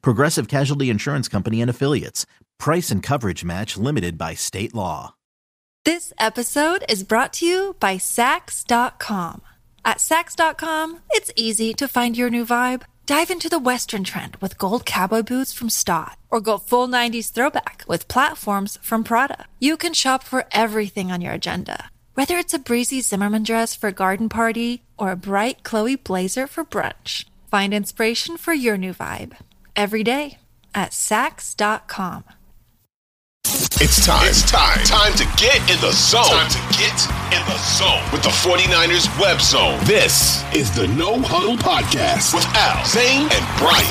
Progressive Casualty Insurance Company and Affiliates. Price and coverage match limited by state law. This episode is brought to you by Saks.com. At Saks.com, it's easy to find your new vibe. Dive into the Western trend with gold cowboy boots from Staud, or go full 90s throwback with platforms from Prada. You can shop for everything on your agenda whether it's a breezy Zimmermann dress for a garden party or a bright Chloe blazer for brunch, find inspiration for your new vibe every day at Saks.com. It's time. It's time. Time to get in the zone. Time to get in the zone with the 49ers web zone. This is the No Huddle Podcast with Al, Zain, and Brian.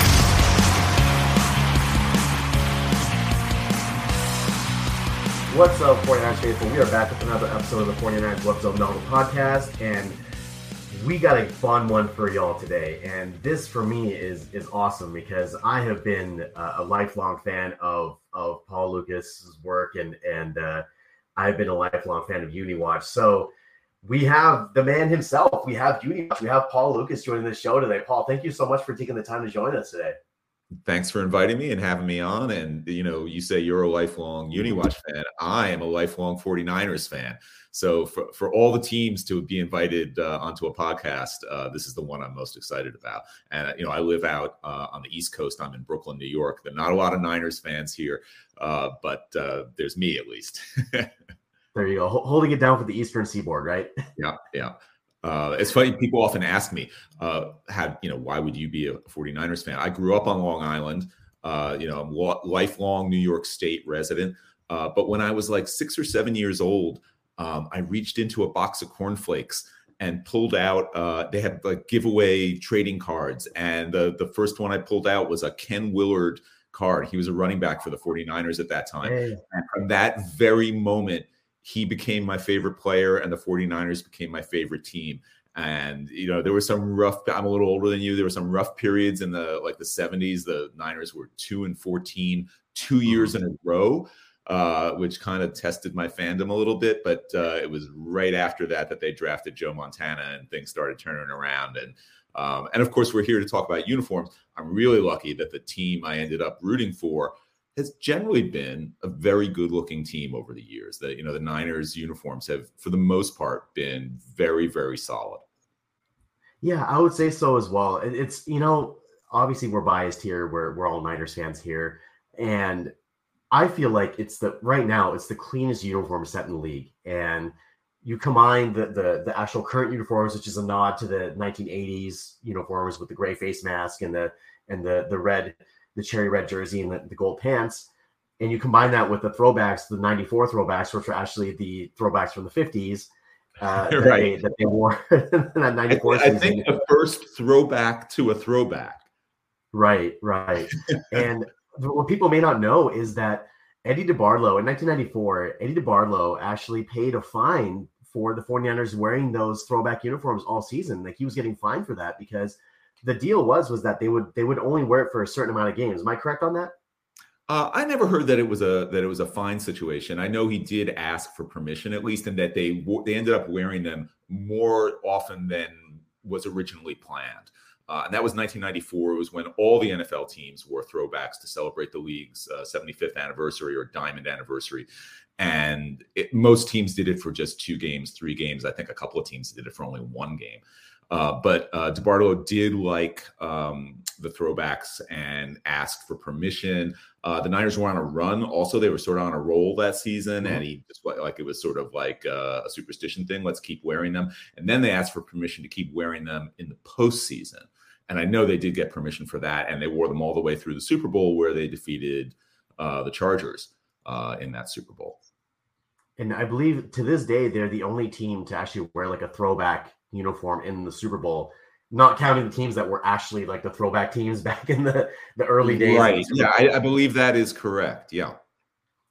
What's up, 49ers faithful? We are back with another episode of the 49ers Web Zone No Huddle Podcast, and we got a fun one for y'all today. And this, for me, is is awesome because I have been uh, a lifelong fan of of Paul Lukas's work, and and uh, I've been a lifelong fan of UniWatch. So we have the man himself. We have UniWatch. We have Paul Lukas joining the show today. Paul, thank you so much for taking the time to join us today thanks for inviting me and having me on. And, you know, you say you're a lifelong UniWatch fan. I am a lifelong 49ers fan. So for, for all the teams to be invited uh, onto a podcast, uh, this is the one I'm most excited about. And, you know, I live out uh, on the East Coast. I'm in Brooklyn, New York. There are not a lot of Niners fans here, uh, but uh, there's me at least. there you go. Holding it down for the Eastern Seaboard, right? Yeah. Yeah. Uh, it's funny. People often ask me, uh, "How you know why would you be a 49ers fan?" I grew up on Long Island. Uh, you know, I'm lo- lifelong New York State resident. Uh, but when I was like six or seven years old, um, I reached into a box of cornflakes and pulled out. Uh, they had like giveaway trading cards, and the the first one I pulled out was a Ken Willard card. He was a running back for the 49ers at that time. Hey. And from that very moment, he became my favorite player and the 49ers became my favorite team. And you know there were some rough i'm a little older than you there were some rough periods in the like the 70s the niners were 2 and 14 two years in a row uh, which kind of tested my fandom a little bit. But uh, it was right after that that they drafted joe montana and things started turning around. And um, and of course we're here to talk about uniforms. I'm really lucky that the team i ended up rooting for has generally been a very good looking team over the years. That you know the Niners uniforms have for the most part been very very solid. Yeah, I would say so as well. It's you know obviously we're biased here. We're we're all Niners fans here, and I feel like it's the right now it's the cleanest uniform set in the league. And you combine the the the actual current uniforms, which is a nod to the 1980s uniforms with the gray face mask and the and the the red the cherry red jersey and the, the gold pants, and you combine that with the throwbacks, the 94 throwbacks, which are actually the throwbacks from the 50s. Uh, that, right. they, that they wore that 94 I, I think the first throwback to a throwback. Right, right. and what people may not know is that Eddie DeBartolo in 1994, Eddie DeBartolo actually paid a fine for the 49ers wearing those throwback uniforms all season. Like he was getting fined for that because – the deal was was that they would they would only wear it for a certain amount of games. Am I correct on that? Uh, I never heard that it was a that it was a fine situation. I know he did ask for permission at least, and that they they ended up wearing them more often than was originally planned. Uh, and that was 1994. It was when all the NFL teams wore throwbacks to celebrate the league's uh, 75th anniversary or diamond anniversary. And it, most teams did it for just two games, three games. I think a couple of teams did it for only one game. Uh, but uh, DeBartolo did like um, the throwbacks and asked for permission. Uh, the Niners were on a run. Also, they were sort of on a roll that season, mm-hmm. and he just like it was sort of like uh, a superstition thing. Let's keep wearing them. And then they asked for permission to keep wearing them in the postseason. And I know they did get permission for that, and they wore them all the way through the Super Bowl, where they defeated uh, the Chargers uh, in that Super Bowl. And I believe to this day they're the only team to actually wear like a throwback uniform in the Super Bowl. not counting the teams that were actually like the throwback teams back in the the early days. Right. Yeah, I, I believe that is correct. Yeah.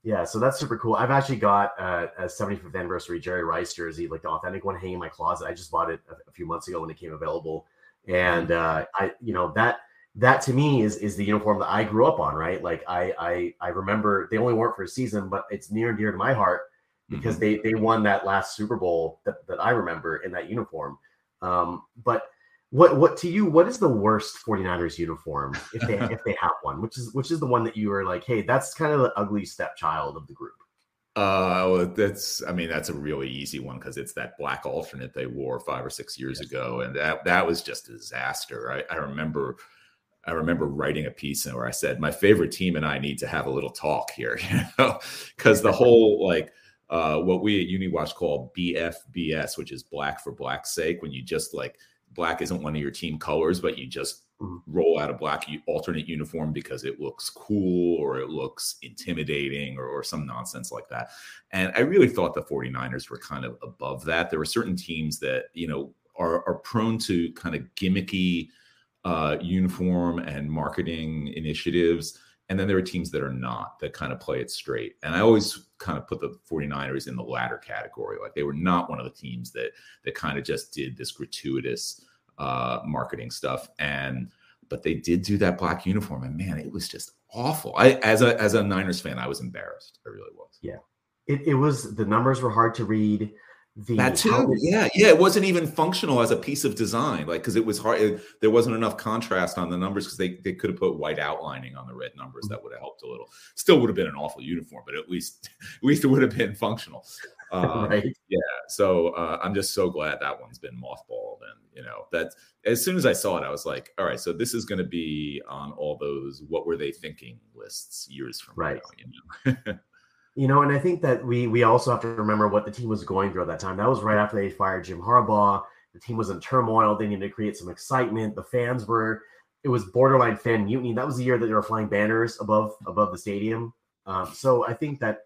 Yeah, so that's super cool. I've actually got a, a 75th anniversary Jerry Rice jersey, like the authentic one, hanging in my closet. I just bought it a, a few months ago when it came available, and Mm-hmm. uh, I, you know, that that to me is is the uniform that I grew up on, right? Like I I I remember they only wore it for a season, but it's near and dear to my heart because Mhm. they they won that last Super Bowl that, that I remember in that uniform. Um, but what what to you what is the worst 49ers uniform if they if they have one which is which is the one that you are like hey that's kind of the ugly stepchild of the group Uh, well, that's I mean that's a really easy one because it's that black alternate they wore five or six years ago, and that that was just a disaster. I, I remember. I remember writing a piece where I said my favorite team and I need to have a little talk here, you know, because the whole like uh, what we at UniWatch call BFBS, which is black for black's sake, when you just like black isn't one of your team colors, but you just Mhm. roll out a black alternate uniform because it looks cool or it looks intimidating or, or some nonsense like that. And I really thought the 49ers were kind of above that. There were certain teams that, you know, are, are prone to kind of gimmicky uh, uniform and marketing initiatives. And then there are teams that are not, that kind of play it straight. And I always kind of put the 49ers in the latter category. Like they were not one of the teams that that kind of just did this gratuitous uh, marketing stuff. And but they did do that black uniform, and man, it was just awful. I as a as a Niners fan, I was embarrassed. I really was. Yeah, it, it was the numbers were hard to read the That too, yeah, yeah. It wasn't even functional as a piece of design, like because it was hard. It, there wasn't enough contrast on the numbers because they they could have put white outlining on the red numbers. That would have helped a little. Still would have been an awful uniform, but at least at least it would have been functional. Um, right So uh, I'm just so glad that one's been mothballed. And you know that as soon as I saw it, I was like, all right, so this is going to be on all those what were they thinking lists years from Right. now. You know? You know, and I think that we we also have to remember what the team was going through at that time. That was right after they fired Jim Harbaugh. The team was in turmoil. They needed to create some excitement. The fans were it was borderline fan mutiny. That was the year that they were flying banners above above the stadium. Um, so I think that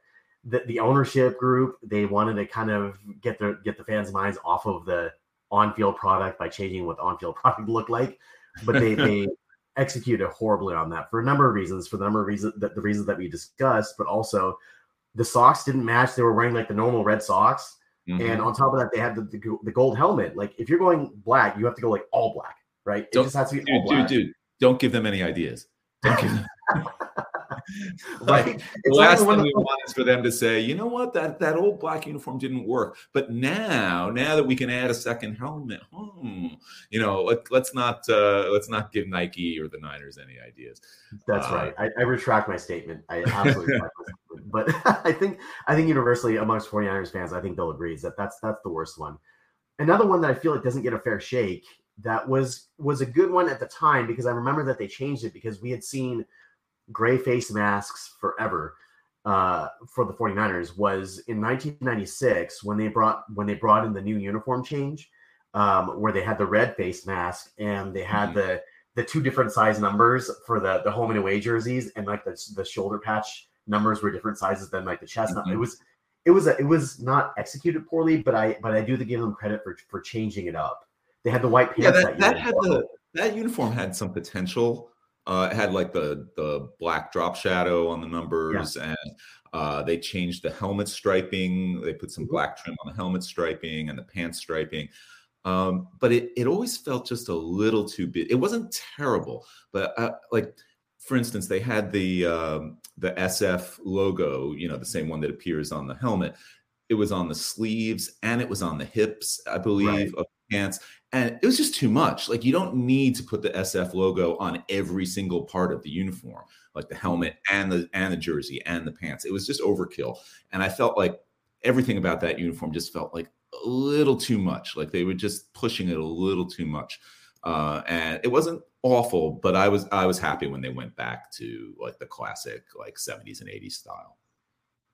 the, the ownership group they wanted to kind of get their get the fans' minds off of the on-field product by changing what the on-field product looked like, but they they executed horribly on that for a number of reasons. For the number of reasons that the reasons that we discussed, but also the socks didn't match. They were wearing like the normal red socks, and Mhm. on top of that, they had the, the, the gold helmet. Like if you're going black, you have to go like all black, right? It Don't- just has to be dude, all black, dude, dude, don't give them any ideas. Don't give them. Like, the last one thing we want is for them to say, you know what, that that old black uniform didn't work, but now, now that we can add a second helmet, hmm, you know, let, let's not uh, let's not give Nike or the Niners any ideas. That's Uh, right. I, I retract my statement. I absolutely retract my statement. But I think I think universally amongst 49ers fans, I think they'll agree is that that's that's the worst one. Another one that I feel like doesn't get a fair shake that was was a good one at the time because I remember that they changed it because we had seen gray face masks forever uh, for the 49ers was in 1996 when they brought when they brought in the new uniform change um, where they had the red face mask and they had Mhm. the the two different size numbers for the the home and away jerseys and like the, the shoulder patch numbers were different sizes than like the chest Mhm. it was it was a, it was not executed poorly but i but i do give them credit for for changing it up they had the white pants Yeah, that, year that had the that uniform had some potential. Uh, it had like the the black drop shadow on the numbers, and uh, they changed the helmet striping. They put some Mhm. black trim on the helmet striping and the pants striping. Um, but it it always felt just a little too big. It wasn't terrible, but uh, like for instance, they had the um, the SF logo, you know, the same one that appears on the helmet. It was on the sleeves and it was on the hips, I believe, Right. of the pants and it was just too much. Like you don't need to put the SF logo on every single part of the uniform, like the helmet and the and the jersey and the pants. It was just overkill, and I felt like everything about that uniform just felt like a little too much. Like they were just pushing it a little too much, uh, and it wasn't awful, but I was I was happy when they went back to like the classic like 70s and 80s style.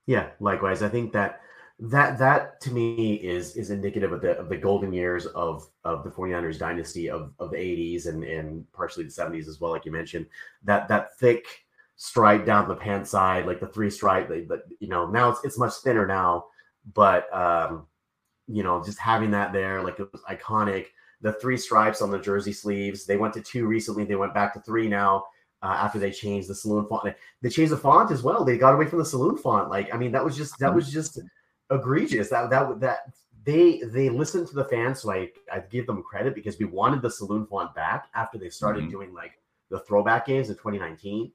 Yeah, likewise. I think that that that to me is is indicative of the of the golden years of of the 49ers dynasty of of the 80s and and partially the 70s as well, like you mentioned. That that thick stripe down the pant side, like the three stripe, but you know, now it's it's much thinner now, but um, you know, just having that there, like it was iconic. The three stripes on the jersey sleeves. They went to two recently. They went back to three now uh, after they changed the saloon font. They changed the font as well. They got away from the saloon font. Like, I mean, that was just that was just egregious. That that that they they listened to the fans. So I I give them credit because we wanted the saloon font back after they started mm-hmm. doing like the throwback games in 2019.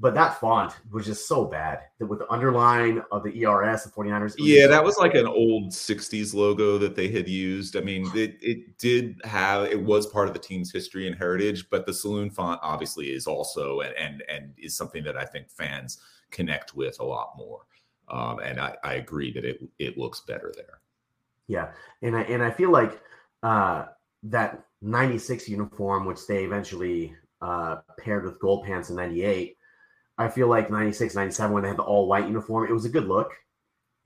But that font was just so bad that with the underline of the ERS, the 49ers. Yeah, that was like an old 60s logo that they had used. I mean, it, it did have, it was part of the team's history and heritage, but the saloon font obviously is also, and, and, and is something that I think fans connect with a lot more. Um, and I, I agree that it, it looks better there. Yeah. And I, and I feel like uh, that 96 uniform, which they eventually uh, paired with gold pants in 98, I feel like 96, 97, when they had the all white uniform, it was a good look.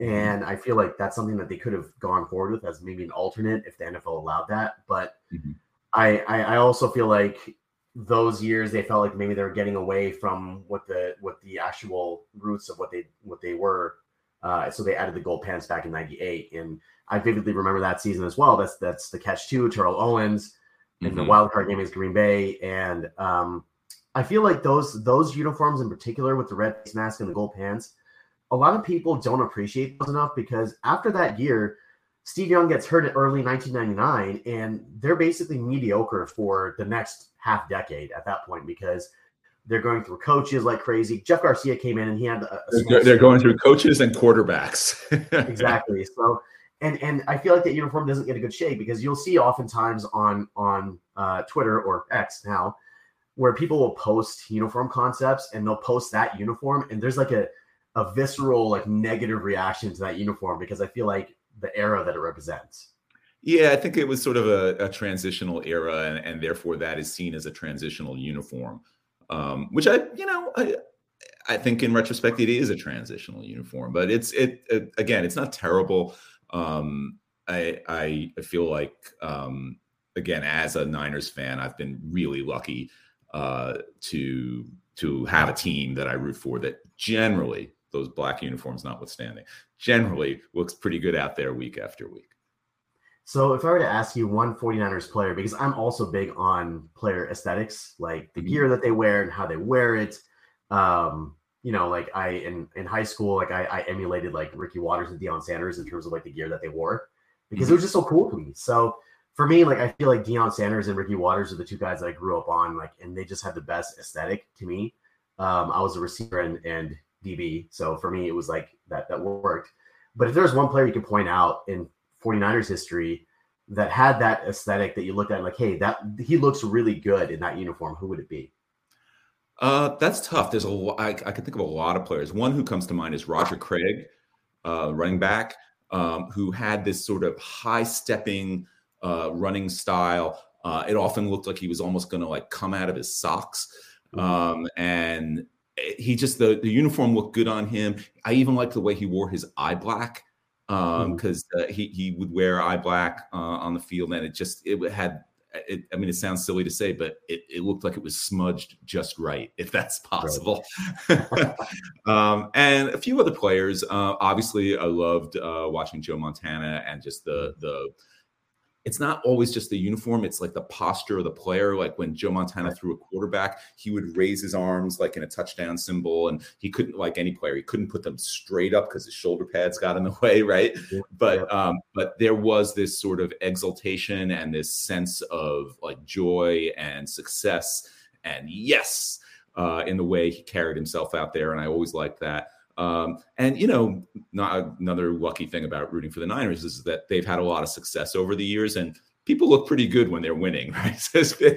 Mm-hmm. And I feel like that's something that they could have gone forward with as maybe an alternate if the NFL allowed that. But mm-hmm. I, I, I also feel like those years they felt like maybe they were getting away from what the what the actual roots of what they what they were. Uh, so they added the gold pants back in '98, and I vividly remember that season as well. That's that's the catch two, Terrell Owens, in mm-hmm. the wild card game against Green Bay, and um, I feel like those those uniforms in particular with the red face mask and the gold pants, a lot of people don't appreciate those enough because after that year, Steve Young gets hurt in early 1999, and they're basically mediocre for the next half decade at that point because they're going through coaches like crazy. Jeff Garcia came in and he had a, a they're, they're going through coaches and quarterbacks. exactly. So and and I feel like that uniform doesn't get a good shake because you'll see oftentimes on on uh, Twitter or X now where people will post uniform concepts and they'll post that uniform and there's like a a visceral like negative reaction to that uniform because I feel like the era that it represents. Yeah, I think it was sort of a, a transitional era, and, and, therefore that is seen as a transitional uniform, um, which I, you know, I, I think in retrospect it is a transitional uniform, but it's it, it again, it's not terrible. Um, I, I feel like um, again, as a Niners fan, I've been really lucky uh, to to have a team that I root for that generally those black uniforms notwithstanding generally looks pretty good out there week after week. So if I were to ask you one 49ers player, because I'm also big on player aesthetics, like the mm-hmm. gear that they wear and how they wear it. Um, you know, like I in in high school, like I, I emulated like Ricky Watters and Deion Sanders in terms of like the gear that they wore because mm-hmm. it was just so cool to me. So for me, like I feel like Deion Sanders and Ricky Watters are the two guys that I grew up on, like, and they just had the best aesthetic to me. Um, I was a receiver and, and DB, so for me, it was like that that worked. But if there's one player you can point out in 49ers history that had that aesthetic that you looked at like, hey, that he looks really good in that uniform, who would it be? Uh, that's tough. There's a lot. I, I can think of a lot of players. One who comes to mind is Roger Craig, uh, running back, um, who had this sort of high stepping uh, running style. Uh, it often looked like he was almost going to like come out of his socks. Mm-hmm. Um, and he just the, the uniform looked good on him. I even liked the way he wore his eye black because um, mm. uh, he he would wear eye black uh, on the field, and it just it had. It, I mean, it sounds silly to say, but it, it looked like it was smudged just right, if that's possible. Right. um, and a few other players. Uh, obviously, I loved uh, watching Joe Montana and just the the it's not always just the uniform it's like the posture of the player like when joe montana threw a quarterback he would raise his arms like in a touchdown symbol and he couldn't like any player he couldn't put them straight up because his shoulder pads got in the way right? Yeah. but um but there was this sort of exultation and this sense of like joy and success and yes uh, in the way he carried himself out there and i always liked that um, and you know, not another lucky thing about rooting for the Niners is that they've had a lot of success over the years, and people look pretty good when they're winning, right?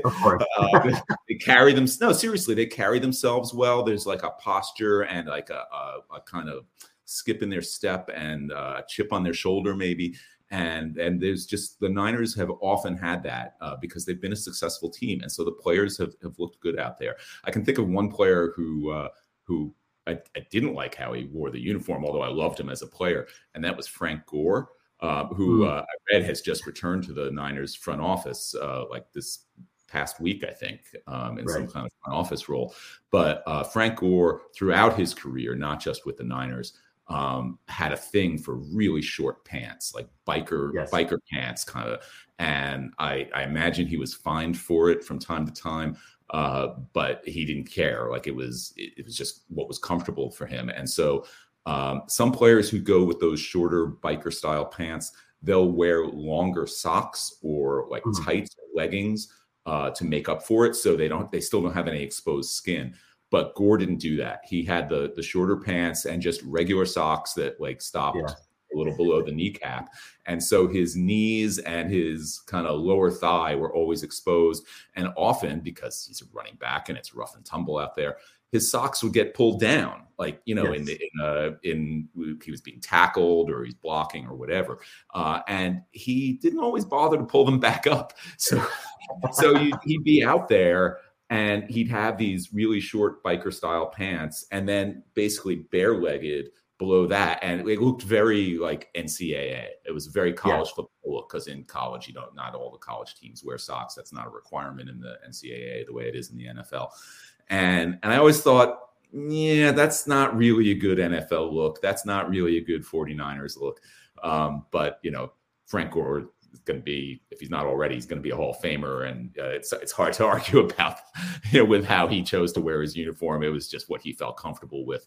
of course. uh, they carry them. No, seriously, they carry themselves well. There's like a posture and like a, a, a kind of skip in their step and a chip on their shoulder, maybe. And and there's just the Niners have often had that uh, because they've been a successful team, and so the players have, have looked good out there. I can think of one player who uh, who I, I, didn't like how he wore the uniform, although I loved him as a player, and that was Frank Gore, uh, who mm. uh, I read has just returned to the Niners front office uh, like this past week, I think, um, in right. some kind of front office role. But uh, Frank Gore, throughout his career, not just with the Niners, um, had a thing for really short pants, like biker Yes. biker pants, kind of. And I, I imagine he was fined for it from time to time, uh, but he didn't care. Like it was, it, was just what was comfortable for him. And so, um, some players who go with those shorter biker style pants, they'll wear longer socks or like Mhm. tights or leggings uh, to make up for it, so they don't, they still don't have any exposed skin. But Gore didn't do that. He had the the shorter pants and just regular socks that like stopped Yeah. A little below the kneecap. And so his knees and his kind of lower thigh were always exposed. And often, because he's a running back and it's rough and tumble out there, his socks would get pulled down, like you know, in the in uh, in he was being tackled or he's blocking or whatever. Uh, and he didn't always bother to pull them back up. So so you, he'd be out there and he'd have these really short biker style pants and then basically bare legged below that and it looked very like ncaa it was very college football look because in college you don't not all the college teams wear socks. That's not a requirement in the ncaa the way it is in the nfl and and i always thought yeah that's not really a good nfl look. That's not really a good 49ers look. Um, but you know frank gore is going to be if he's not already he's going to be a hall of famer and uh, it's it's hard to argue about you know with how he chose to wear his uniform. It was just what he felt comfortable with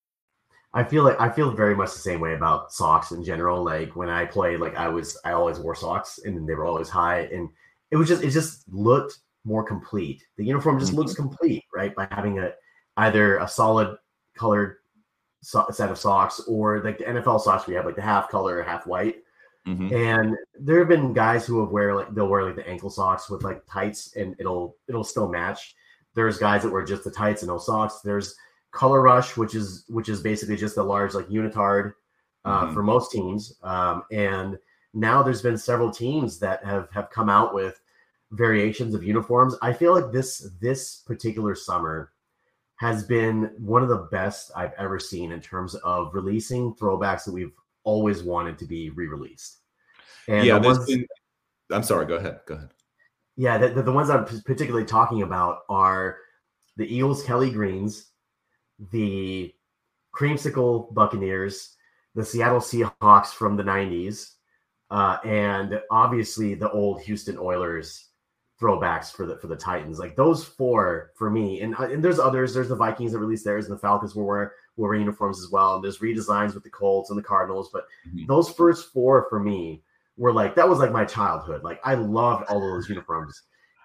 I feel like I feel very much the same way about socks in general. Like when I played, like I was I always wore socks and they were always high, and it was just it just looked more complete. The uniform just looks complete, right? By having a either a solid colored so- set of socks or like the NFL socks we have like the half color, half white. Mhm. And there have been guys who have wear like they'll wear like the ankle socks with like tights and it'll it'll still match. There's guys that wear just the tights and no socks. There's color rush, which is which is basically just a large like unitard uh, Mhm. for most teams. Um, and now there's been several teams that have have come out with variations of uniforms. I feel like this this particular summer has been one of the best I've ever seen in terms of releasing throwbacks that we've always wanted to be re-released. And yeah the ones- been i'm sorry go ahead go ahead yeah, the, the, the ones I'm particularly talking about are the Eagles Kelly Greens, the Creamsicle Buccaneers, the Seattle Seahawks from the 90s, uh, and obviously the old Houston Oilers throwbacks for the for the Titans. Like those four for me, and uh, and there's others. There's the Vikings that released theirs, and the Falcons were wearing were wearing uniforms as well. And there's redesigns with the Colts and the Cardinals, but Mhm. those first four for me were like that was like my childhood. Like I loved all of those uniforms.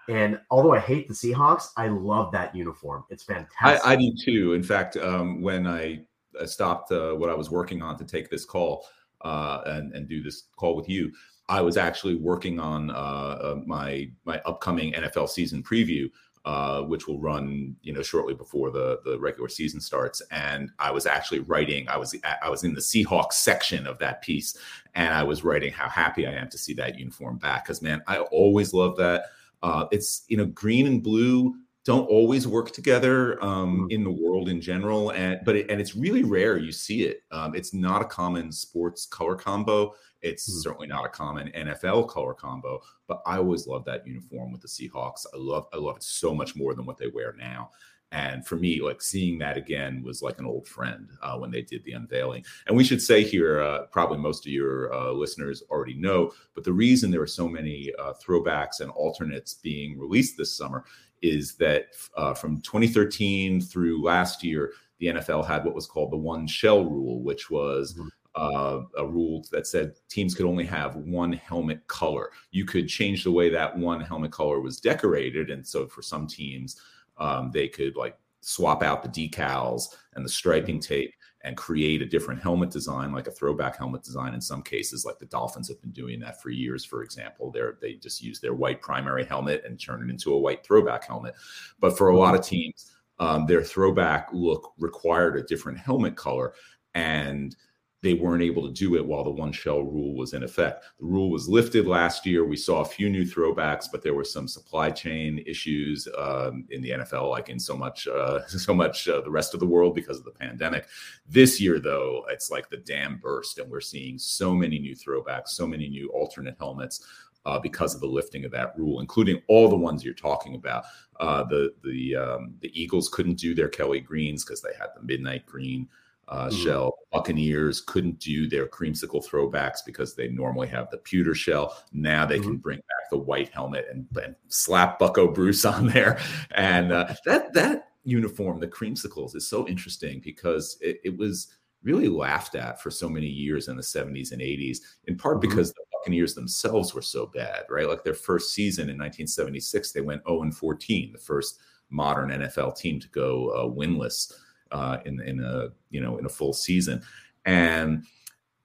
And although I hate the Seahawks, I love that uniform. It's fantastic. I, I do too. In fact, um, when I stopped uh, what I was working on to take this call uh, and, and do this call with you, I was actually working on uh, uh, my my upcoming NFL season preview, uh, which will run you know shortly before the the regular season starts. And I was actually writing. I was I was in the Seahawks section of that piece, and I was writing how happy I am to see that uniform back. Because man, I always love that. Uh, it's you know green and blue don't always work together um, Mhm. in the world in general, and but it, and it's really rare you see it. Um, it's not a common sports color combo. It's Mhm. certainly not a common NFL color combo. But I always love that uniform with the Seahawks. I love I love it so much more than what they wear now. And for me, like seeing that again was like an old friend uh, when they did the unveiling. And we should say here, uh, probably most of your uh, listeners already know, but the reason there were so many uh, throwbacks and alternates being released this summer is that uh, from 2013 through last year, the NFL had what was called the one shell rule, which was mm-hmm. uh, a rule that said teams could only have one helmet color. You could change the way that one helmet color was decorated, and so for some teams, um, they could like swap out the decals and the striping tape and create a different helmet design, like a throwback helmet design. In some cases, like the Dolphins have been doing that for years. For example, they they just use their white primary helmet and turn it into a white throwback helmet. But for a lot of teams, um, their throwback look required a different helmet color, and they weren't able to do it while the one shell rule was in effect. The rule was lifted last year. We saw a few new throwbacks, but there were some supply chain issues um, in the NFL, like in so much, uh, so much uh, the rest of the world because of the pandemic. This year, though, it's like the dam burst, and we're seeing so many new throwbacks, so many new alternate helmets. Uh, because of the lifting of that rule, including all the ones you're talking about. Uh, the the um, the Eagles couldn't do their Kelly greens because they had the midnight green uh, mm. shell. Buccaneers couldn't do their creamsicle throwbacks because they normally have the pewter shell. Now they mm. can mm-hmm. bring back the white helmet and, and slap Bucco Bruce on there. And uh, that that uniform, the creamsicles, is so interesting because it, it, was really laughed at for so many years in the 70s and 80s, in part mm-hmm. because the Buccaneers themselves were so bad, right? Like their first season in 1976, they went 0 and 14, the first modern NFL team to go uh, winless uh, in in a you know in a full season, and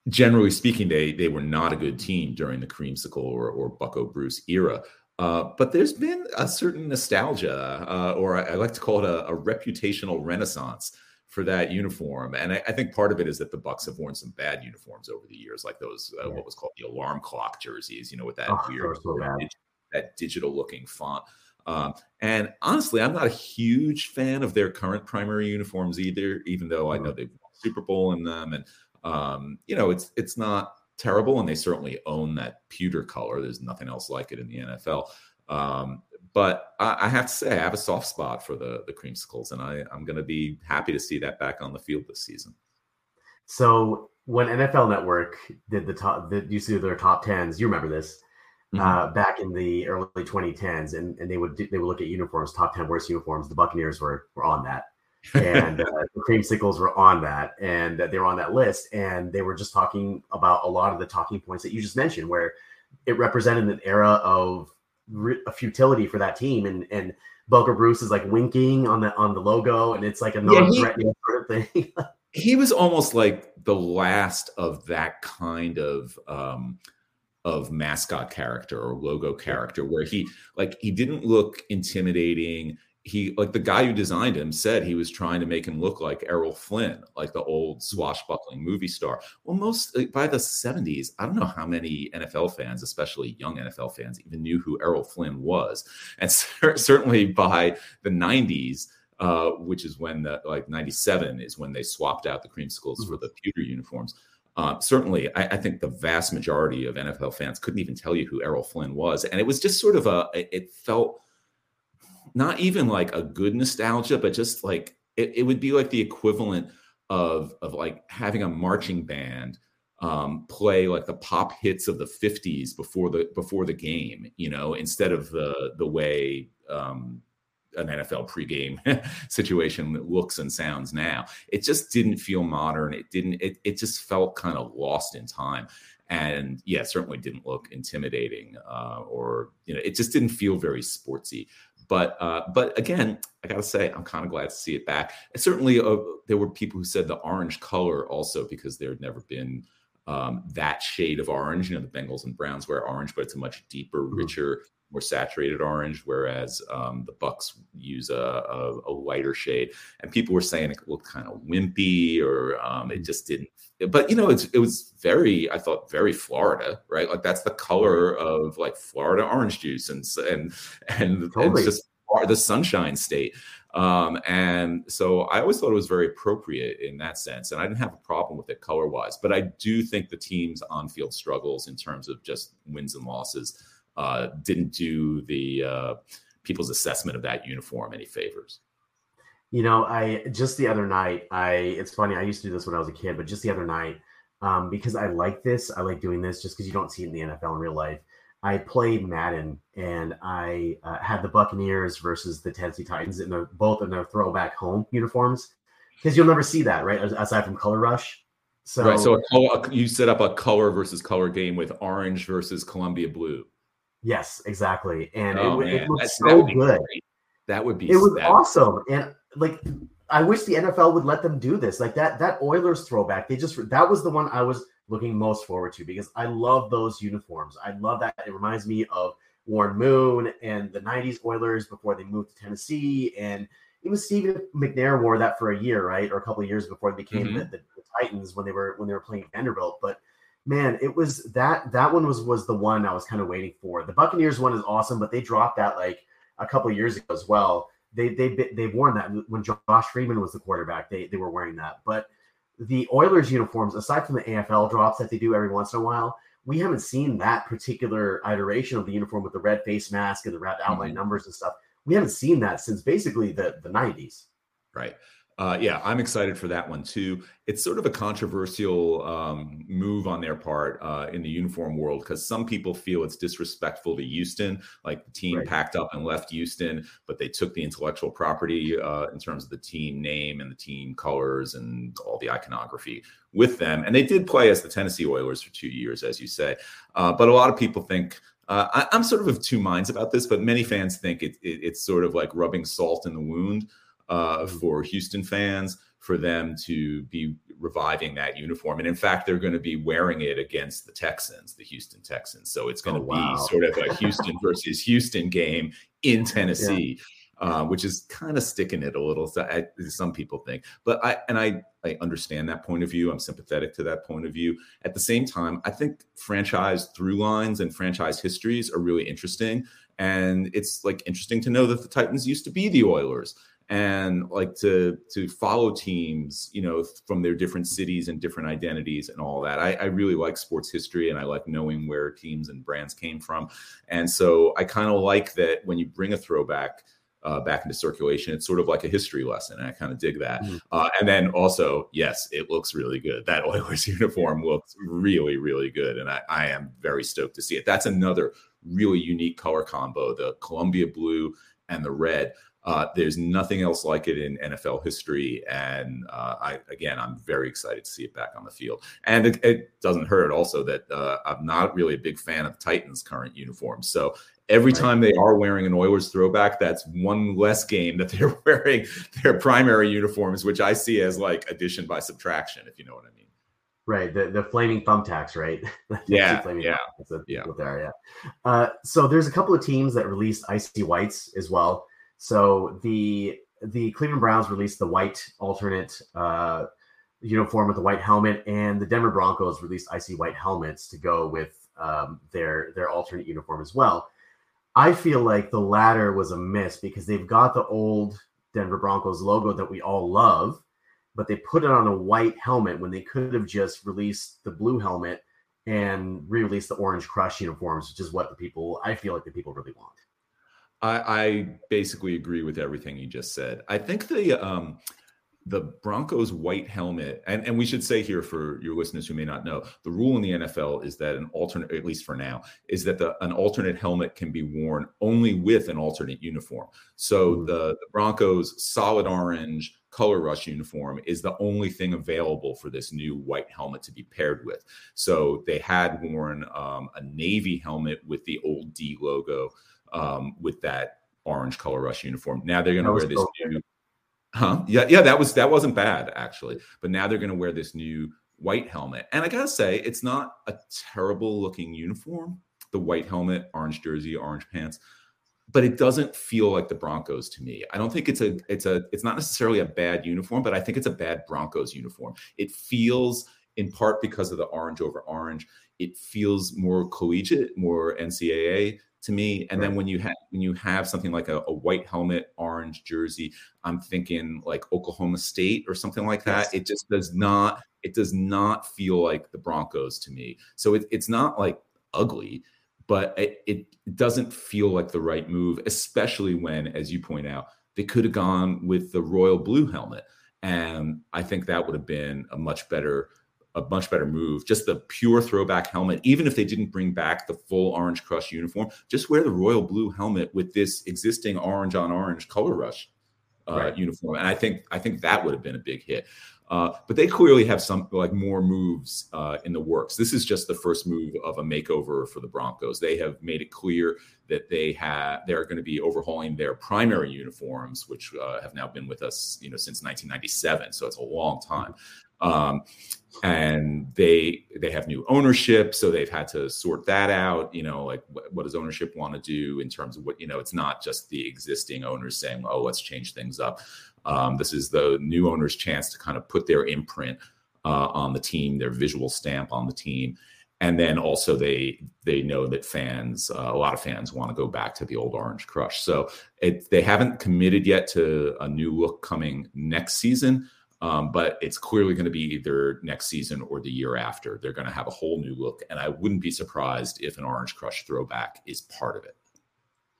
generally speaking, they they were not a good team during the creamsicle or, or Bucco Bruce era. Uh, but there's been a certain nostalgia, uh, or I, I, like to call it a, a, reputational renaissance for that uniform. And I, I, think part of it is that the Bucks have worn some bad uniforms over the years, like those uh, yeah. what was called the alarm clock jerseys, you know, with that oh, weird so that digital looking font. Um, and honestly, I'm not a huge fan of their current primary uniforms either, even though I know mm-hmm. they've won Super Bowl in them. And um, you know, it's it's not terrible, and they certainly own that pewter color. There's nothing else like it in the NFL. Um, but I, I, have to say, I have a soft spot for the the creamsicles, and I, I'm going to be happy to see that back on the field this season. So when NFL Network did the top, the, used to do their top tens, you remember this? Mm-hmm. uh, back in the early 2010s, and, and they would they would look at uniforms, top 10 worst uniforms. The Buccaneers were were on that, and uh, the creamsicles were on that, and they were on that list, and they were just talking about a lot of the talking points that you just mentioned, where it represented an era of a futility for that team, and and Bucco Bruce is like winking on the on the logo, and it's like a non-threatening yeah, sort of thing. he was almost like the last of that kind of um, of mascot character or logo character where he like he didn't look intimidating he like the guy who designed him said he was trying to make him look like Errol Flynn, like the old swashbuckling movie star. Well, most like, by the 70s, I don't know how many NFL fans, especially young NFL fans, even knew who Errol Flynn was. And certainly by the 90s, uh, which is when the like 97 is when they swapped out the creamsicles mm-hmm. for the pewter uniforms. Uh, certainly, I, I, think the vast majority of NFL fans couldn't even tell you who Errol Flynn was, and it was just sort of a. It felt not even like a good nostalgia, but just like it, it would be like the equivalent of of like having a marching band um, play like the pop hits of the 50s before the before the game you know instead of the the way um, an NFL pregame situation that looks and sounds now. It just didn't feel modern. It didn't. It it just felt kind of lost in time. And yeah, certainly didn't look intimidating, uh, or you know, it just didn't feel very sportsy. But uh, but again, I gotta say, I'm kind of glad to see it back. And certainly, uh, there were people who said the orange color also because there had never been um, that shade of orange. You know, the Bengals and Browns wear orange, but it's a much deeper, mm-hmm. richer more saturated orange, whereas um, the Bucks use a, a, a, lighter shade. And people were saying it looked kind of wimpy, or um, it mm. just didn't. But you know, it's, it was very, I thought, very Florida, right? Like that's the color of like Florida orange juice, and and and totally. just the sunshine state. Um, and so I always thought it was very appropriate in that sense. And I didn't have a problem with it color wise, but I do think the team's on field struggles in terms of just wins and losses uh, didn't do the uh, people's assessment of that uniform any favors. You know, I just the other night, I it's funny. I used to do this when I was a kid, but just the other night, um, because I like this, I like doing this just because you don't see it in the NFL in real life. I played Madden and I uh, had the Buccaneers versus the Tennessee Titans in their both in their throwback home uniforms. because you'll never see that, right? Aside from Color Rush. So, right. So a you set up a color versus color game with orange versus Columbia blue. Yes, exactly. And oh, it, it was so good. Great. That would be. It was awesome, and like I wish the NFL would let them do this. Like that that Oilers throwback. They just that was the one I was looking most forward to because I love those uniforms. I love that. It reminds me of Warren Moon and the '90s Oilers before they moved to Tennessee, and even Stephen McNair wore that for a year, right, or a couple of years before they became mm-hmm. the, the, the Titans when they were when they were playing Vanderbilt. But man, it was that that one was was the one I was kind of waiting for. The Buccaneers one is awesome, but they dropped that like a couple years ago as well. They they they've worn that when Josh Freeman was the quarterback. They they were wearing that, but the Oilers uniforms, aside from the AFL drops that they do every once in a while, we haven't seen that particular iteration of the uniform with the red face mask and the red outline mm-hmm. numbers and stuff. We haven't seen that since basically the the 90s. Right. Uh, yeah, I'm excited for that one too. It's sort of a controversial um, move on their part uh, in the uniform world because some people feel it's disrespectful to Houston. Like the team right. packed up and left Houston, but they took the intellectual property uh, in terms of the team name and the team colors and all the iconography with them. And they did play as the Tennessee Oilers for two years, as you say. Uh, but a lot of people think uh, I, am sort of of two minds about this, but many fans think it, it, it's sort of like rubbing salt in the wound uh, mm-hmm. for Houston fans for them to be reviving that uniform. And in fact, they're going to be wearing it against the Texans, the Houston Texans. So it's going oh, to wow. be sort of a Houston versus Houston game in Tennessee. Yeah. Uh, which is kind of sticking it a little. So I, some people think, but I and I I understand that point of view. I'm sympathetic to that point of view. At the same time, I think franchise through lines and franchise histories are really interesting, and it's like interesting to know that the Titans used to be the Oilers and like to to follow teams you know from their different cities and different identities and all that. I, I, really like sports history and i like knowing where teams and brands came from. And so i kind of like that when you bring a throwback uh, back into circulation it's sort of like a history lesson and i kind of dig that. Mm-hmm. uh, and then also yes it looks really good. That oilers uniform looks really really good and I, I am very stoked to see it. That's another really unique color combo the columbia blue and the red uh, there's nothing else like it in NFL history, and uh, I again, I'm very excited to see it back on the field. And it, it doesn't hurt also that uh, I'm not really a big fan of Titans' current uniforms. So every right. time they are wearing an Oilers throwback, that's one less game that they're wearing their primary uniforms, which I see as like addition by subtraction, if you know what I mean. Right, the the flaming thumbtacks, right? yeah, yeah, yeah. There, yeah. Uh, so there's a couple of teams that released icy whites as well. So the the Cleveland Browns released the white alternate uh, uniform with the white helmet, and the Denver Broncos released icy white helmets to go with um, their their alternate uniform as well. I feel like the latter was a miss because they've got the old Denver Broncos logo that we all love, but they put it on a white helmet when they could have just released the blue helmet and re-released the orange crush uniforms, which is what the people I feel like the people really want. I, I basically agree with everything you just said. I think the um, the Broncos white helmet, and, and we should say here for your listeners who may not know, the rule in the NFL is that an alternate, at least for now, is that the an alternate helmet can be worn only with an alternate uniform. So mm-hmm. the, the Broncos solid orange color rush uniform is the only thing available for this new white helmet to be paired with. So they had worn um, a navy helmet with the old D logo um, with that orange color rush uniform. Now they're going to wear this new, huh? Yeah, yeah, that was that wasn't bad actually. But now they're going to wear this new white helmet, and I gotta say, it's not a terrible looking uniform. The white helmet, orange jersey, orange pants, but it doesn't feel like the Broncos to me. I don't think it's a it's a it's not necessarily a bad uniform, but I think it's a bad Broncos uniform. It feels in part because of the orange over orange. It feels more collegiate, more NCAA to me. And right. then when you have when you have something like a, a, white helmet, orange jersey, I'm thinking like Oklahoma State or something like that. Yes. It just does not it does not feel like the Broncos to me. So it, it's not like ugly, but it, it doesn't feel like the right move, especially when, as you point out, they could have gone with the royal blue helmet. And I think that would have been a much better a much better move. Just the pure throwback helmet, even if they didn't bring back the full orange crush uniform, just wear the royal blue helmet with this existing orange on orange color rush uh, right. uniform, and I think I think that would have been a big hit. Uh, but they clearly have some like more moves uh, in the works. This is just the first move of a makeover for the Broncos. They have made it clear that they have they're going to be overhauling their primary uniforms, which uh, have now been with us, you know, since 1997. So it's a long time. Um, and they they have new ownership, so they've had to sort that out. You know, like what, what does ownership want to do in terms of what you know? It's not just the existing owners saying, "Oh, let's change things up." Um, this is the new owner's chance to kind of put their imprint uh, on the team, their visual stamp on the team, and then also they they know that fans, uh, a lot of fans, want to go back to the old Orange Crush. So it, they haven't committed yet to a new look coming next season. Um, but it's clearly going to be either next season or the year after. They're going to have a whole new look, and I wouldn't be surprised if an Orange Crush throwback is part of it.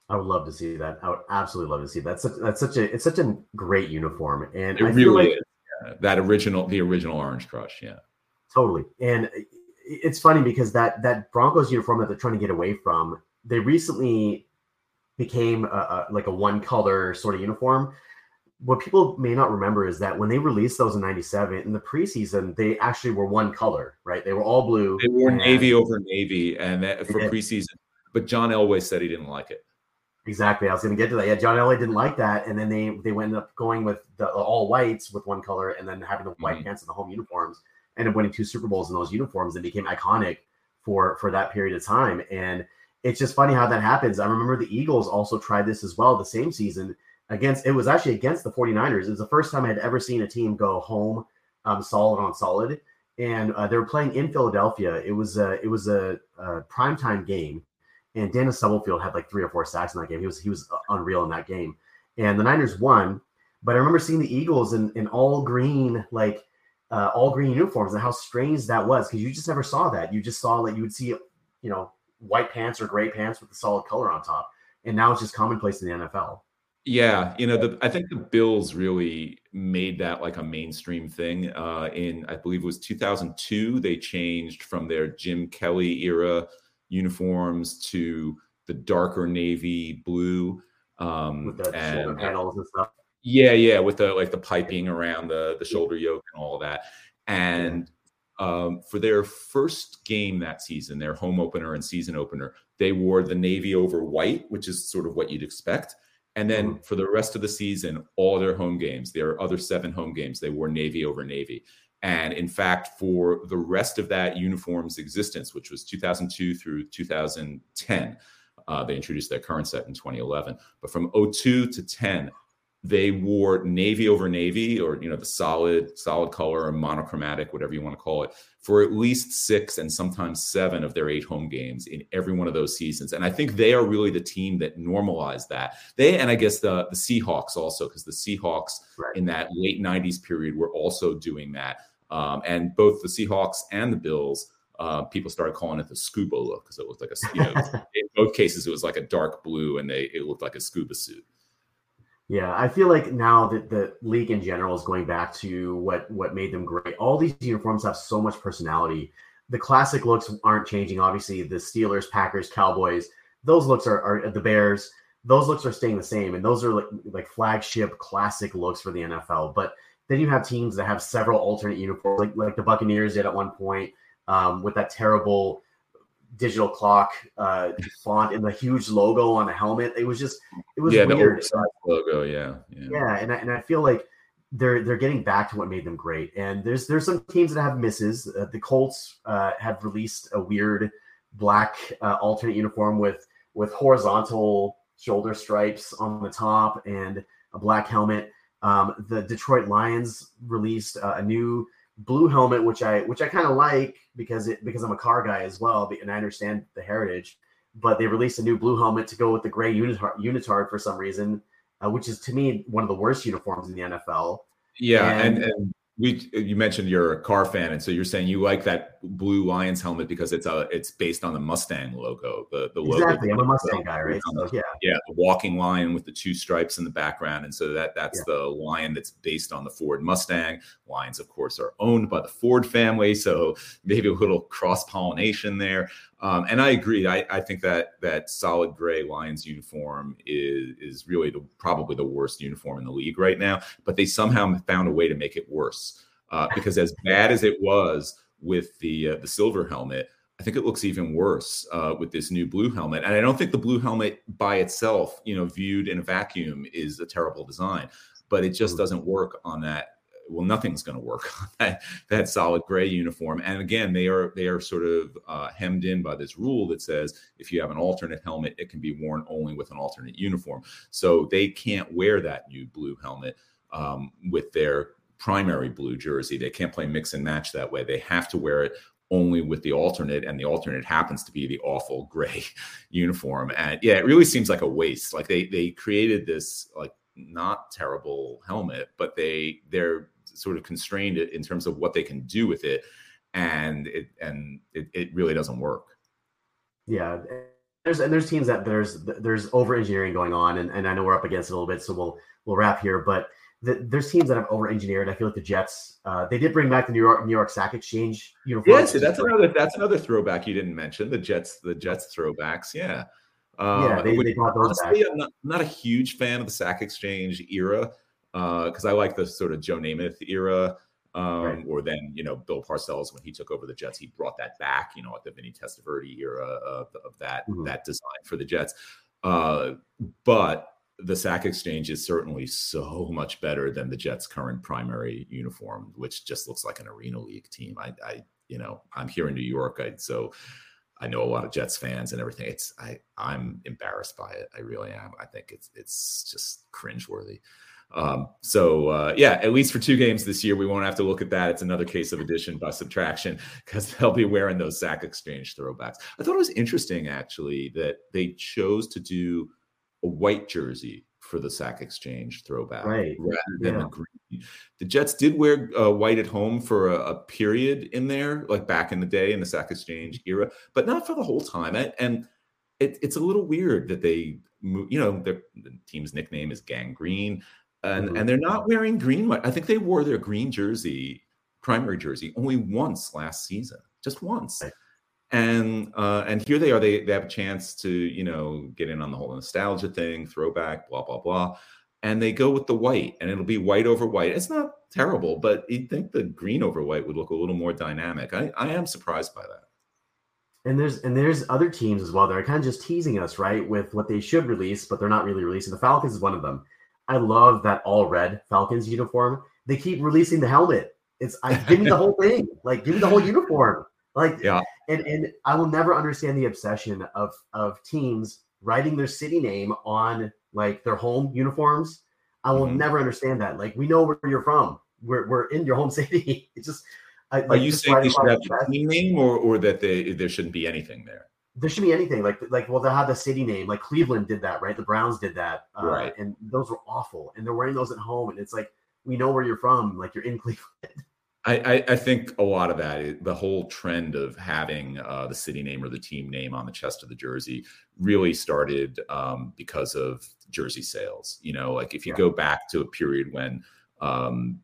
I would love to see that. I would absolutely love to see that. That's such, that's such a it's such a great uniform, and it I really like, is. Yeah. That original, the original Orange Crush, yeah, totally. And it's funny because that that Broncos uniform that they're trying to get away from, they recently became a, a, like a one color sort of uniform. What people may not remember is that when they released those in '97 in the preseason, they actually were one color, right? They were all blue. They wore navy over navy, and that, for preseason. But John Elway said he didn't like it. Exactly. I was going to get to that. Yeah, John Elway didn't like that, and then they they went up going with the all whites with one color, and then having the white mm-hmm. pants and the home uniforms, and winning two Super Bowls in those uniforms, and became iconic for for that period of time. And it's just funny how that happens. I remember the Eagles also tried this as well the same season against. It was actually against the 49ers. It was the first time I had ever seen a team go home um, solid on solid, and uh, they were playing in Philadelphia. It was a it was a, a primetime game and Dana Stubblefield had like three or four sacks in that game. He was he was unreal in that game, and the Niners won. But I remember seeing the Eagles in, in all green, like uh, all green uniforms, and how strange that was because you just never saw that. You just saw like you would see, you know, white pants or gray pants with the solid color on top, and now it's just commonplace in the NFL. Yeah, you know, the, I think the Bills really made that like a mainstream thing. Uh, in I believe it was 2002, they changed from their Jim Kelly era uniforms to the darker navy blue um, with the and, shoulder panels and stuff. Yeah, yeah, with the like the piping around the the shoulder yoke and all of that. And um, for their first game that season, their home opener and season opener, they wore the navy over white, which is sort of what you'd expect. And then mm-hmm. for the rest of the season, all their home games, their other seven home games, they wore navy over navy. And in fact, for the rest of that uniform's existence, which was 2002 through 2010, uh, they introduced their current set in 2011. But from 02 to 10, they wore navy over navy or you know the solid solid color or monochromatic whatever you want to call it for at least six and sometimes seven of their eight home games in every one of those seasons and i think they are really the team that normalized that they and i guess the the seahawks also because the seahawks right. in that late 90s period were also doing that um, and both the Seahawks and the Bills, uh, people started calling it the scuba look because it looked like a, you know, in both cases, it was like a dark blue and they it looked like a scuba suit. Yeah, I feel like now that the league in general is going back to what what made them great. All these uniforms have so much personality. The classic looks aren't changing. Obviously, the Steelers, Packers, Cowboys, those looks are, are the Bears. Those looks are staying the same, and those are like like flagship classic looks for the NFL. But then you have teams that have several alternate uniforms, like like the Buccaneers did at one point um, with that terrible digital clock uh, font and the huge logo on the helmet. It was just it was yeah, weird. the logo, yeah, yeah, yeah, and I, and I feel like they're they're getting back to what made them great. And there's there's some teams that have misses. Uh, the Colts uh, have released a weird black uh, alternate uniform with with horizontal shoulder stripes on the top and a black helmet. Um, the Detroit Lions released uh, a new blue helmet, which I which I kind of like because it because I'm a car guy as well, and I understand the heritage. But they released a new blue helmet to go with the gray unitard, unitard for some reason, uh, which is to me one of the worst uniforms in the NFL. Yeah, and, and, and we you mentioned you're a car fan, and so you're saying you like that blue Lions helmet because it's a it's based on the Mustang logo. The the exactly. Logo, I'm a Mustang guy, right? So, yeah. Yeah, the walking lion with the two stripes in the background, and so that that's yeah. the lion that's based on the Ford Mustang. Lions, of course, are owned by the Ford family, so maybe a little cross pollination there. Um, and I agree. I, I think that that solid gray Lions uniform is is really the probably the worst uniform in the league right now. But they somehow found a way to make it worse uh, because as bad as it was with the uh, the silver helmet I think it looks even worse uh, with this new blue helmet. And I don't think the blue helmet by itself, you know, viewed in a vacuum, is a terrible design, but it just doesn't work on that. Well, nothing's going to work on that that solid gray uniform. And again, they are they are sort of uh, hemmed in by this rule that says if you have an alternate helmet, it can be worn only with an alternate uniform. So they can't wear that new blue helmet um, with their primary blue jersey. They can't play mix and match that way. They have to wear it only with the alternate, and the alternate happens to be the awful gray uniform. And yeah, it really seems like a waste. Like they they created this like not terrible helmet, but they they're sort of constrained in terms of what they can do with it, and it and it, it really doesn't work. Yeah, there's and there's teams that there's there's over engineering going on, and, and I know we're up against it a little bit, so we'll we'll wrap here, but the, there's teams that have over engineered. I feel like the Jets, uh, they did bring back the New York New York Sack Exchange uniform. Yeah, that's another that's another throwback you didn't mention. The Jets, the Jets throwbacks. Yeah, um, yeah, they, they got those honestly, back. I'm not, I'm not, a huge fan of the Sack Exchange era because uh, I like the sort of Joe Namath era. Um, right. Or then, you know, Bill Parcells when he took over the Jets, he brought that back. You know, at the Vinny Testaverde era of, of that mm-hmm. that design for the Jets. Uh, but the sack exchange is certainly so much better than the Jets' current primary uniform, which just looks like an arena league team. I, I you know, I'm here in New York, I, so I know a lot of Jets fans and everything. It's I, I'm embarrassed by it. I really am. I think it's it's just cringeworthy. Um, so uh, yeah, at least for two games this year, we won't have to look at that. It's another case of addition by subtraction because they'll be wearing those sack exchange throwbacks. I thought it was interesting actually that they chose to do a white jersey for the sack exchange throwback right. rather than yeah. green. The Jets did wear uh, white at home for a, a, period in there, like back in the day in the sack exchange era, but not for the whole time. And, and it, it's a little weird that they, you know, their the team's nickname is Gang Green, and mm-hmm. and they're not wearing green. I think they wore their green jersey, primary jersey, only once last season, just once. Right and uh, and here they are. They they have a chance to you know get in on the whole nostalgia thing, throwback, blah blah blah, and they go with the white, and it'll be white over white. It's not terrible, but you'd think the green over white would look a little more dynamic. I I am surprised by that. And there's and there's other teams as well that are kind of just teasing us, right, with what they should release, but they're not really releasing. The Falcons is one of them. I love that all red Falcons uniform. They keep releasing the helmet. It's I give me the whole thing. Like give me the whole uniform. Like yeah. And and I will never understand the obsession of of teams writing their city name on like their home uniforms. I will mm-hmm. never understand that. Like we know where you're from. We're we're in your home city. It's just I, Are you saying they should have the team name or or that they there shouldn't be anything there? There should be anything like like well they'll have the city name like Cleveland did that right the Browns did that uh, right and those were awful and they're wearing those at home and it's like we know where you're from like you're in Cleveland I, I, think a lot of that, the whole trend of having uh, the city name or the team name on the chest of the jersey, really started um, because of jersey sales. You know, like if you go back to a period when um,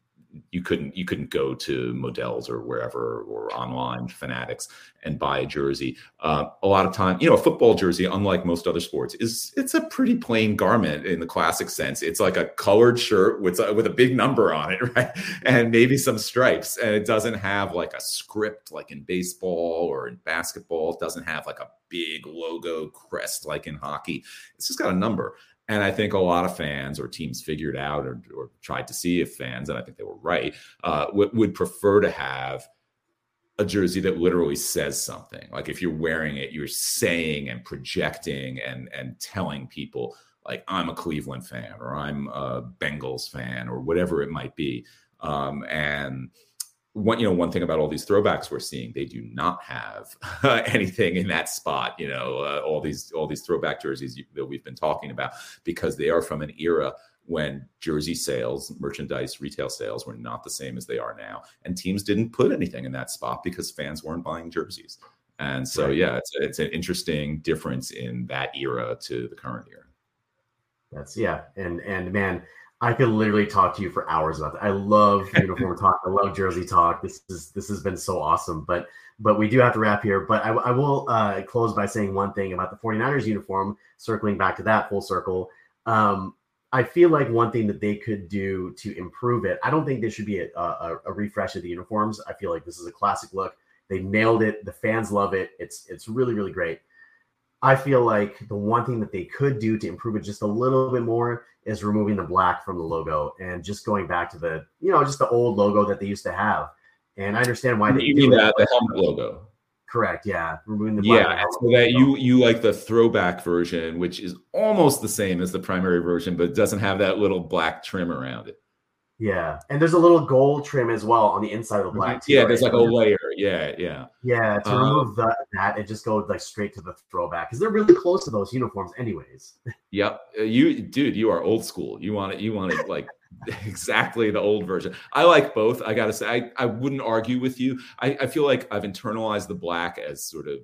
you couldn't you couldn't go to Modell's or wherever or online fanatics and buy a jersey. Uh, a lot of time, you know, a football jersey, unlike most other sports, is it's a pretty plain garment in the classic sense. It's like a colored shirt with a, with a big number on it, right, and maybe some stripes, and it doesn't have like a script like in baseball or in basketball. It doesn't have like a big logo crest like in hockey. It's just got a number. And I think a lot of fans or teams figured out or, or tried to see if fans, and I think they were right, uh, would, would prefer to have a jersey that literally says something. Like if you're wearing it, you're saying and projecting and and telling people like I'm a Cleveland fan or I'm a Bengals fan or whatever it might be. Um, and one you know one thing about all these throwbacks we're seeing they do not have anything in that spot you know uh, all these all these throwback jerseys that we've been talking about because they are from an era when jersey sales merchandise retail sales were not the same as they are now. And teams didn't put anything in that spot because fans weren't buying jerseys. And so right. yeah it's, it's an interesting difference in that era to the current era. That's yeah, and and man, I could literally talk to you for hours about that. I love uniform talk. I love jersey talk. This is this has been so awesome. But but we do have to wrap here. But I, I will uh, close by saying one thing about the 49ers uniform, circling back to that full circle. Um, I feel like one thing that they could do to improve it, I don't think there should be a, a, a, refresh of the uniforms. I feel like this is a classic look. They nailed it. The fans love it. It's it's really really great. I feel like the one thing that they could do to improve it just a little bit more is removing the black from the logo and just going back to the you know just the old logo that they used to have. And I understand why they you mean that the helmet logo. Correct. Yeah, removing the black. yeah, so that you you like the throwback version, which is almost the same as the primary version, but doesn't have that little black trim around it. Yeah, and there's a little gold trim as well on the inside of the mm-hmm. black. Too, yeah, right? there's like a layer. Yeah, yeah. Yeah, to um, remove the, that and just go like straight to the throwback because they're really close to those uniforms, anyways. Yep, uh, you dude, you are old school. You want it. You want it like exactly the old version. I like both. I gotta say, I, I wouldn't argue with you. I, I feel like I've internalized the black as sort of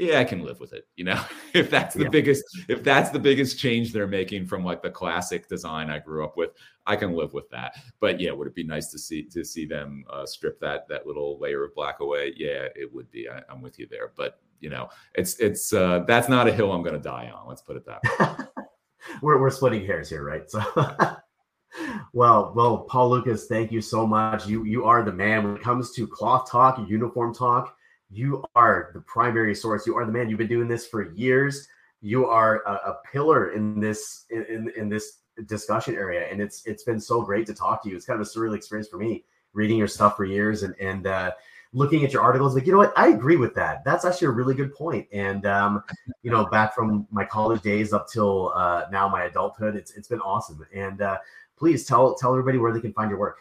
yeah, I can live with it. You know, if that's the yeah. biggest, if that's the biggest change they're making from like the classic design I grew up with, I can live with that. But yeah, would it be nice to see to see them uh, strip that that little layer of black away? Yeah, it would be. I, am with you there. But you know, it's it's uh, that's not a hill I'm going to die on. Let's put it that way. we're we're splitting hairs here, right? So. well, well, Paul Lukas, thank you so much. You you are the man when it comes to cloth talk, uniform talk you are the primary source. You are the man. You've been doing this for years. You are a, a pillar in this in, in this discussion area, and it's it's been so great to talk to you. It's kind of a surreal experience for me reading your stuff for years and and uh, looking at your articles. Like you know what, I agree with that. That's actually a really good point. And um, you know, back from my college days up till uh, now my adulthood, it's it's been awesome. And uh, please tell tell everybody where they can find your work.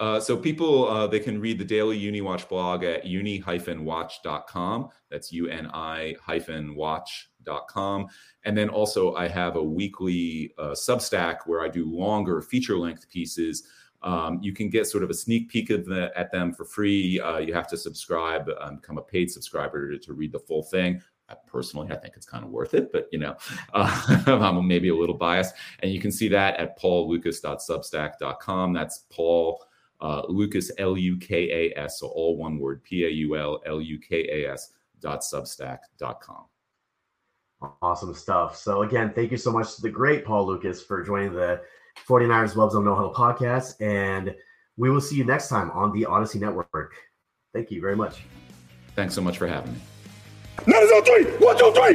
Uh, so people uh, they can read the daily UniWatch blog at uni-watch.com. That's uni-watch.com. And then also I have a weekly uh, Substack where I do longer feature-length pieces. Um, you can get sort of a sneak peek of the, at them for free. Uh, you have to subscribe, um, become a paid subscriber to, to read the full thing. Personally, I think it's kind of worth it, but you know, uh, I'm maybe a little biased. And you can see that at paullukas.substack.com. That's Paul uh, Lukas L U K A S, so all one word P A U L L U K A S dot substack dot com. Awesome stuff. So again, thank you so much to the great Paul Lukas for joining the 49ers Web Zone No Huddle podcast. And we will see you next time on the Audacy Network. Thank you very much. Thanks so much for having me. Nine, zero, three. One, two, three.